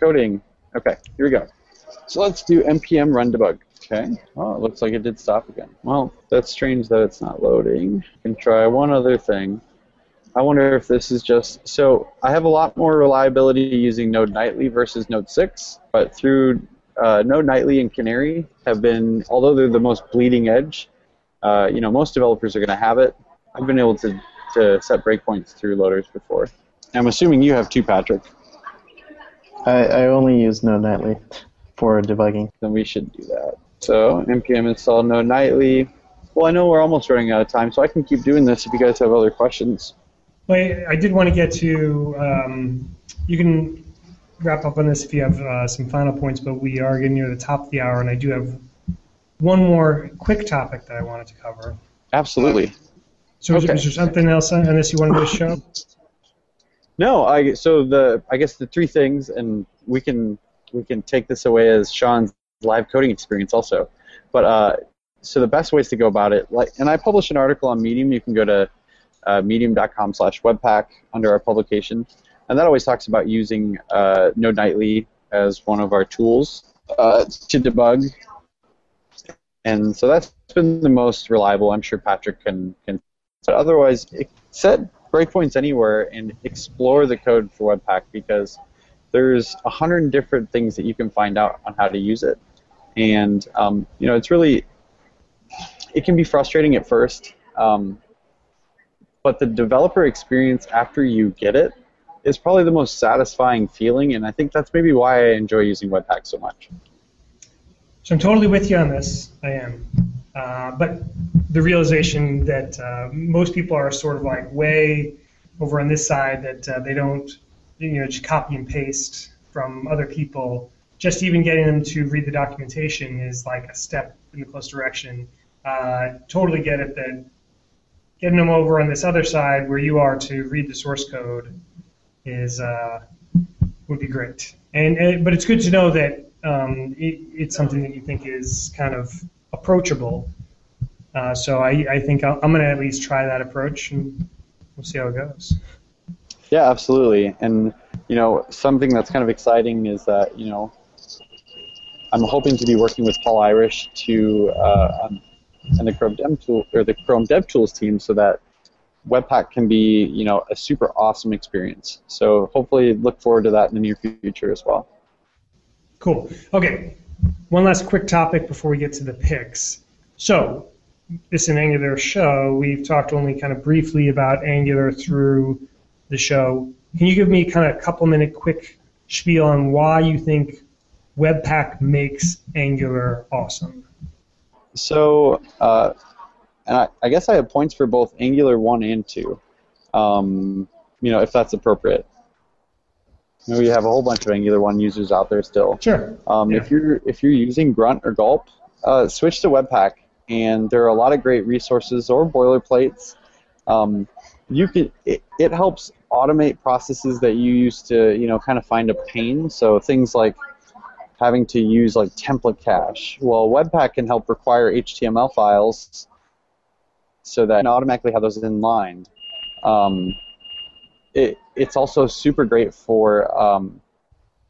coding. Okay, here we go. So let's do npm run debug. Okay. Oh, it looks like it did stop again. Well, that's strange that it's not loading. I can try one other thing. I wonder if this is just so. I have a lot more reliability using Node Nightly versus Node 6, but through uh, Node Nightly and Canary have been, although they're the most bleeding edge, uh, you know, most developers are going to have it. I've been able to, to set breakpoints through loaders before. I'm assuming you have too, Patrick. I, I only use Node Nightly for debugging. Then we should do that. So npm install Node Nightly. Well, I know we're almost running out of time, so I can keep doing this if you guys have other questions. Wait, I did want to get to. Um, you can wrap up on this if you have uh, some final points, but we are getting near the top of the hour, and I do have one more quick topic that I wanted to cover. Absolutely. So, is, Okay. is there something else on on this you wanted to show? [laughs] No, I so the I guess the three things, and we can we can take this away as Sean's live coding experience also. But uh, so the best ways to go about it, like, and I published an article on Medium. You can go to uh, medium.com/webpack under our publication, and that always talks about using uh, Node Nightly as one of our tools uh, to debug. And so that's been the most reliable. I'm sure Patrick can can. But otherwise, it, set breakpoints anywhere and explore the code for Webpack because there's a hundred different things that you can find out on how to use it, and um, you know it's really it can be frustrating at first, um, but the developer experience after you get it is probably the most satisfying feeling, and I think that's maybe why I enjoy using Webpack so much. So I'm totally with you on this. I am. Uh, but the realization that uh, most people are sort of like way over on this side that uh, they don't, you know, just copy and paste from other people. Just even getting them to read the documentation is like a step in the close direction. Uh, totally get it that getting them over on this other side where you are to read the source code is uh, would be great. And, and but it's good to know that um, it, it's something that you think is kind of approachable. Uh, so I, I think I'll, I'm going to at least try that approach, and we'll see how it goes. Yeah, absolutely. And you know, something that's kind of exciting is that you know, I'm hoping to be working with Paul Irish to uh, um, and the Chrome Dev tool or the Chrome Dev Tools team, so that Webpack can be you know a super awesome experience. So hopefully, look forward to that in the near future as well. Cool. Okay. One last quick topic before we get to the picks. So, this is an Angular show. We've talked only kind of briefly about Angular through the show. Can you give me kind of a couple minute quick spiel on why you think Webpack makes Angular awesome? So, uh, and I, I guess I have points for both Angular 1 and 2, um, you know, if that's appropriate. You know, we have a whole bunch of Angular 1 users out there still. Sure. Um, Yeah. If you're if you're using Grunt or Gulp, uh, switch to Webpack, and there are a lot of great resources or boilerplates. Um, you can it, it helps automate processes that you used to you know kind of find a pain. So things like having to use like template cache. Well, Webpack can help require HTML files so that you can automatically have those in line. Um, it, it's also super great for um,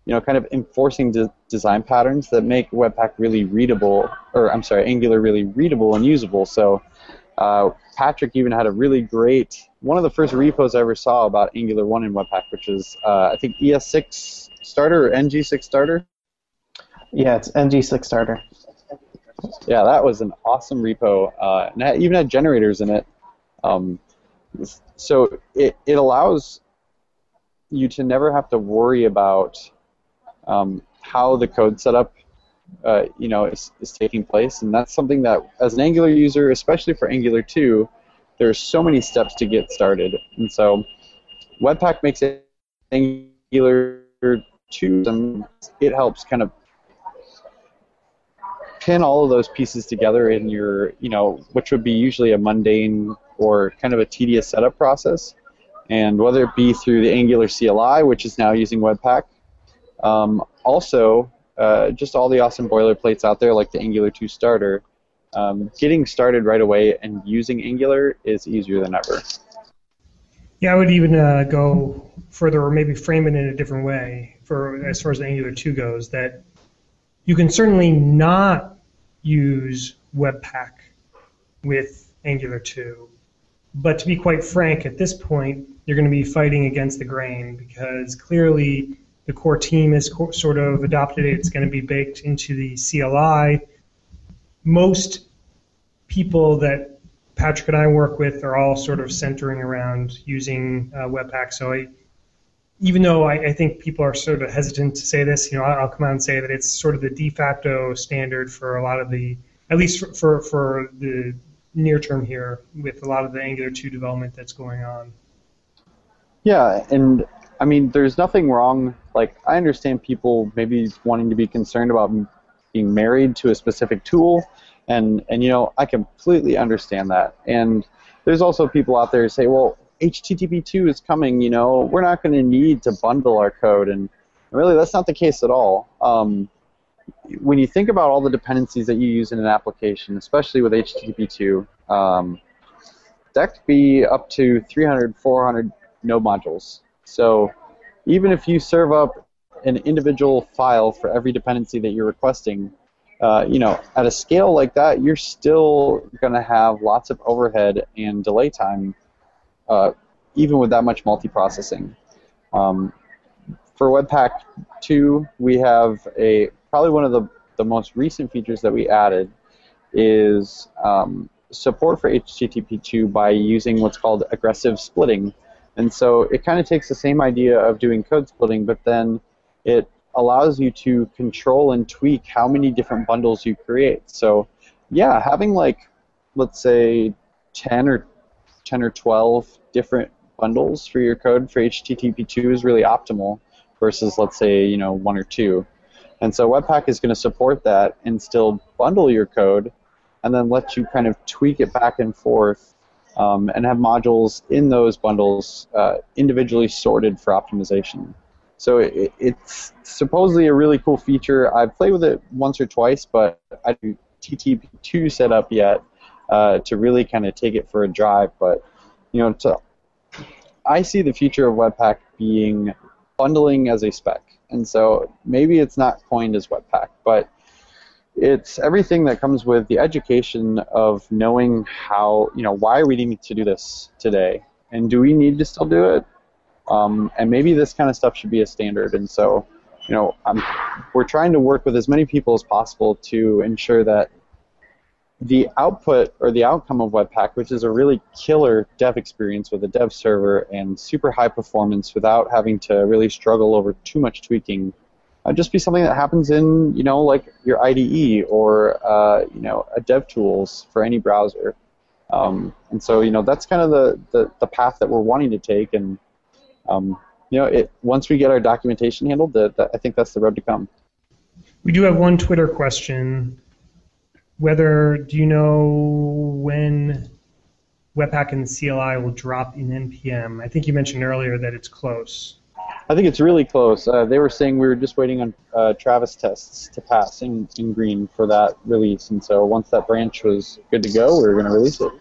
you know kind of enforcing de- design patterns that make Webpack really readable, or I'm sorry, Angular really readable and usable. So uh, Patrick even had a really great one of the first repos I ever saw about Angular 1 in Webpack, which is uh, I think ES6 starter or NG6 starter. Yeah, it's ng6 starter. Yeah, that was an awesome repo, uh, and it even had generators in it. Um, so it, it allows you to never have to worry about um, how the code setup, uh, you know, is, is taking place, and that's something that, as an Angular user, especially for Angular 2, there's so many steps to get started, and so Webpack makes it Angular 2. um, It helps kind of pin all of those pieces together in your, you know, which would be usually a mundane or kind of a tedious setup process. And whether it be through the Angular CLI, which is now using Webpack, um, also uh, just all the awesome boilerplates out there like the Angular 2 starter, um, getting started right away and using Angular is easier than ever. Yeah, I would even uh, go further, or maybe frame it in a different way, for as far as Angular 2 goes. That you can certainly not use Webpack with Angular 2, but to be quite frank, at this point, you're going to be fighting against the grain because clearly the core team has co- sort of adopted it. It's going to be baked into the CLI. Most people that Patrick and I work with are all sort of centering around using uh, Webpack. So I, even though I, I think people are sort of hesitant to say this, you know, I'll, come out and say that it's sort of the de facto standard for a lot of the, at least for, for, for the near term here with a lot of the Angular 2 development that's going on. Yeah, and I mean, there's nothing wrong. Like, I understand people maybe wanting to be concerned about being married to a specific tool, and and you know, I completely understand that. And there's also people out there who say, well, HTTP2 is coming. You know, we're not going to need to bundle our code, and really, that's not the case at all. Um, when you think about all the dependencies that you use in an application, especially with HTTP2, um, that could be up to 300, 400 node modules. So even if you serve up an individual file for every dependency that you're requesting, uh, you know, at a scale like that, you're still going to have lots of overhead and delay time, uh, even with that much multiprocessing. Um, for Webpack 2, we have a probably one of the, the most recent features that we added is um, support for HTTP2 by using what's called aggressive splitting. And so it kind of takes the same idea of doing code splitting, but then it allows you to control and tweak how many different bundles you create. So, yeah, having like, let's say, 10 or 10 or 12 different bundles for your code for HTTP2 is really optimal versus, let's say, you know, one or two. And so Webpack is going to support that and still bundle your code and then let you kind of tweak it back and forth um, and have modules in those bundles uh, individually sorted for optimization. So it, it's supposedly a really cool feature. I've played with it once or twice, but I do HTTP2 set up yet uh, to really kind of take it for a drive. But you know, to, I see the future of Webpack being bundling as a spec, and so maybe it's not coined as Webpack, but it's everything that comes with the education of knowing how you know why we need to do this today. And do we need to still do it? Um, and maybe this kind of stuff should be a standard. And so you know I'm, we're trying to work with as many people as possible to ensure that the output or the outcome of Webpack, which is a really killer dev experience with a dev server and super high performance without having to really struggle over too much tweaking, uh, just be something that happens in, you know, like your IDE or, uh, you know, a dev tools for any browser. Um, and so, you know, that's kind of the, the, the path that we're wanting to take. And, um, you know, it, once we get our documentation handled, the, the, I think that's the road to come. We do have one Twitter question. Whether do you know when Webpack and CLI will drop in npm? I think you mentioned earlier that it's close. I think it's really close. Uh, they were saying we were just waiting on uh, Travis tests to pass in, in green for that release, and so once that branch was good to go, we were going to release it.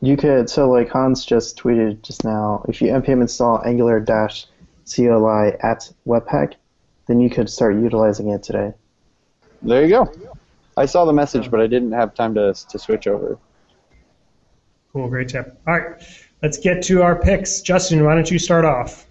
You could so like Hans just tweeted just now. If you npm install Angular dash CLI at Webpack, then you could start utilizing it today. There you go. I saw the message, but I didn't have time to to switch over. Cool, great tip. All right, let's get to our picks. Justin, why don't you start off?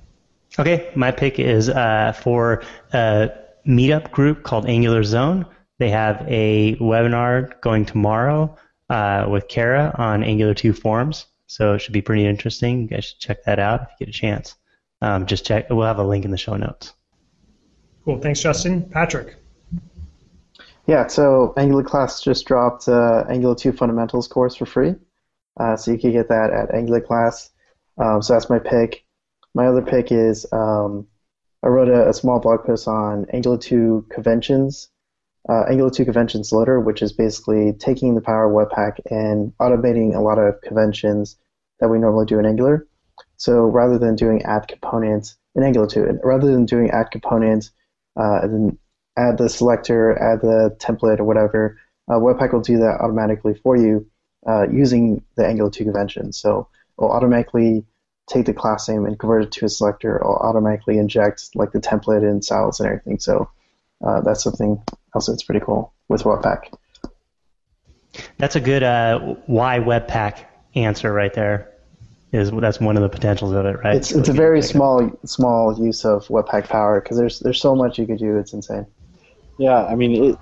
Okay, my pick is uh, for a meetup group called Angular Zone. They have a webinar going tomorrow uh, with Kara on Angular 2 forms, so it should be pretty interesting. You guys should check that out if you get a chance. Um, just check. We'll have a link in the show notes. Cool. Thanks, Justin. Patrick. Yeah, so Angular class just dropped uh, Angular 2 fundamentals course for free, uh, so you can get that at Angular class. Um, so that's my pick. My other pick is um, I wrote a, a, small blog post on Angular 2 conventions, uh, Angular 2 conventions loader, which is basically taking the power of Webpack and automating a lot of conventions that we normally do in Angular. So rather than doing add components in Angular 2, rather than doing add components uh, and add the selector, add the template or whatever, uh, Webpack will do that automatically for you uh, using the Angular 2 convention. So it will automatically take the class name and convert it to a selector, it'll automatically inject like the template and styles and everything. So uh, that's something else that's pretty cool with Webpack. That's a good uh, why Webpack answer right there. Is that's one of the potentials of it, right? It's it's a very small small use of Webpack power because there's there's so much you could do. It's insane. Yeah, I mean, it,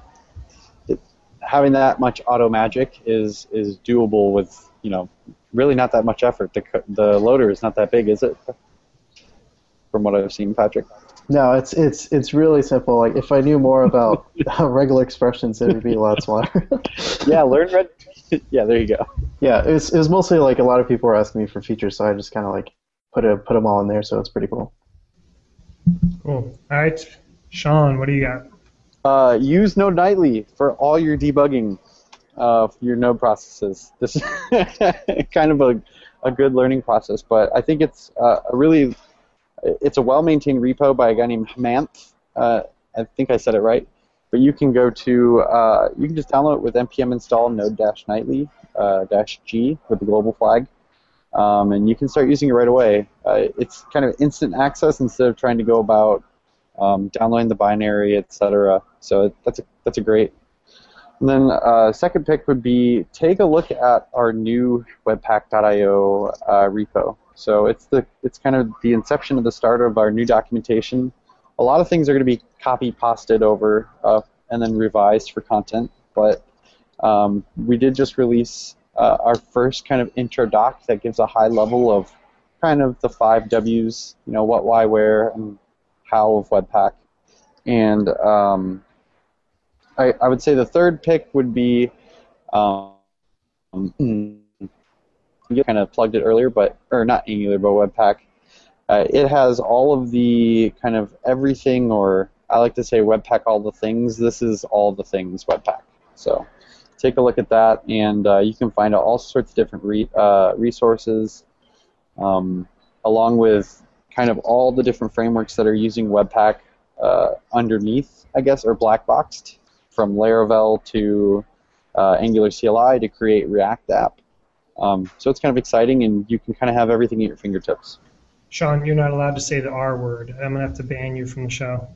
it, having that much auto magic is is doable with you know really not that much effort. The the loader is not that big, is it? From what I've seen, Patrick. No, it's it's it's really simple. Like if I knew more about [laughs] regular expressions, it would be a lot smaller. [laughs] yeah, learn red. [laughs] yeah, there you go. Yeah, it was, it was mostly like a lot of people were asking me for features, so I just kind of like put a put them all in there. So it's pretty cool. Cool. All right, Sean, what do you got? Uh, use Node Nightly for all your debugging uh, your node processes. This is [laughs] kind of a, a good learning process, but I think it's uh, a really it's a well-maintained repo by a guy named Hemanth. Uh, I think I said it right. But you can go to uh, you can just download it with npm install node dash nightly uh, dash g with the global flag, um, and you can start using it right away. Uh, it's kind of instant access instead of trying to go about um, downloading the binary, etc. So that's a that's a great and then uh, second pick would be take a look at our new Webpack.io uh, repo. So it's the it's kind of the inception of the start of our new documentation. A lot of things are going to be copy pasted over uh, and then revised for content, but um, we did just release uh, our first kind of intro doc that gives a high level of kind of the five W's, you know, what, why, where, and of Webpack. And um, I, I would say the third pick would be. Um, you kind of plugged it earlier, but or not Angular, but Webpack. Uh, it has all of the kind of everything, or I like to say Webpack all the things. This is all the things Webpack. So take a look at that, and uh, you can find all sorts of different re- uh, resources, um, along with kind of all the different frameworks that are using Webpack uh, underneath, I guess, or black boxed from Laravel to uh, Angular CLI to create React app. Um, so it's kind of exciting, and you can kind of have everything at your fingertips. Sean, you're not allowed to say the R word. I'm gonna have to ban you from the show.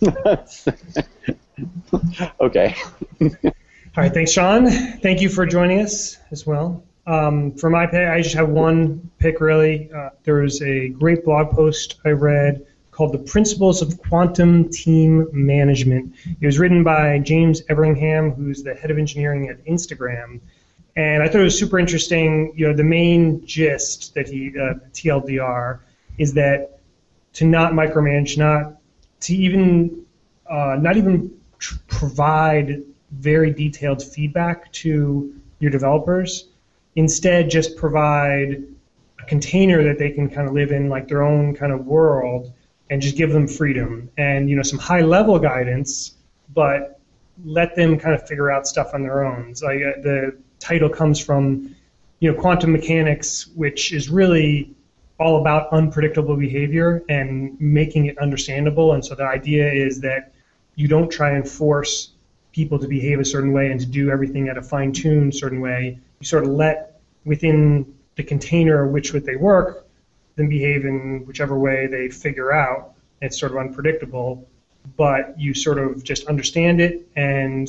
[laughs] okay. [laughs] All right, thanks, Sean. Thank you for joining us as well. Um, for my pick, I just have one pick really. Uh, there was a great blog post I read called The Principles of Quantum Team Management. It was written by James Everingham, who's the head of engineering at Instagram. And I thought it was super interesting. You know, the main gist that he, uh, TLDR, is that to not micromanage, not to even, uh, not even tr- provide very detailed feedback to your developers, instead just provide a container that they can kind of live in like their own kind of world and just give them freedom and you know some high level guidance but let them kind of figure out stuff on their own. So like, uh, the title comes from you know quantum mechanics which is really all about unpredictable behavior and making it understandable. And so the idea is that you don't try and force people to behave a certain way and to do everything at a fine-tuned certain way you sort of let within the container which would they work then behave in whichever way they figure out. It's sort of unpredictable, but you sort of just understand it and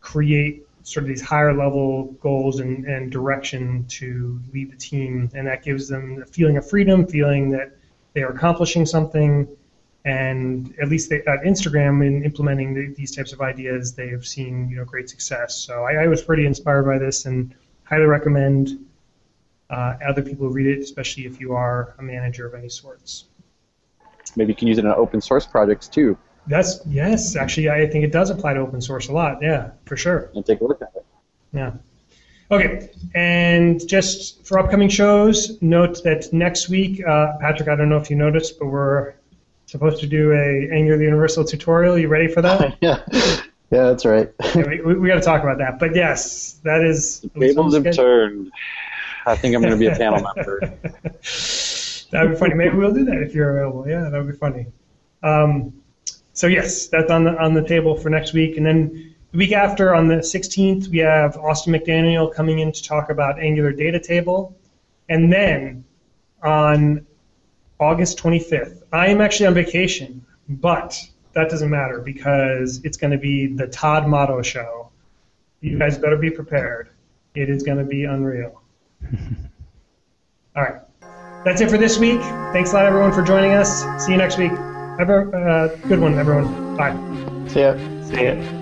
create sort of these higher level goals and, and direction to lead the team, and that gives them a feeling of freedom, feeling that they are accomplishing something, and at least they, at Instagram in implementing the, these types of ideas, they have seen you know great success. So I, I was pretty inspired by this and highly recommend uh, other people read it, especially if you are a manager of any sorts. Maybe you can use it in open source projects too. That's yes, actually, I think it does apply to open source a lot. Yeah, for sure. And take a look at it. Yeah. Okay, and just for upcoming shows, note that next week, uh, Patrick, I don't know if you noticed, but we're supposed to do a Angular Universal tutorial. You ready for that? [laughs] yeah, yeah, that's right. yeah, we we, we got to talk about that. But yes, that is. The tables have turned. I think I'm going to be a panel [laughs] member. That'd be funny. Maybe we'll do that if you're available. Yeah, that would be funny. Um, so yes, that's on the on the table for next week, and then the week after, on the 16th, we have Austin McDaniel coming in to talk about Angular Data Table, and then on August 25th, I am actually on vacation, but that doesn't matter because it's going to be the Todd Motto Show. You guys better be prepared. It is going to be unreal. [laughs] All right. That's it for this week. Thanks a lot, everyone, for joining us. See you next week. Have a uh, good one, everyone. Bye. See ya. See ya.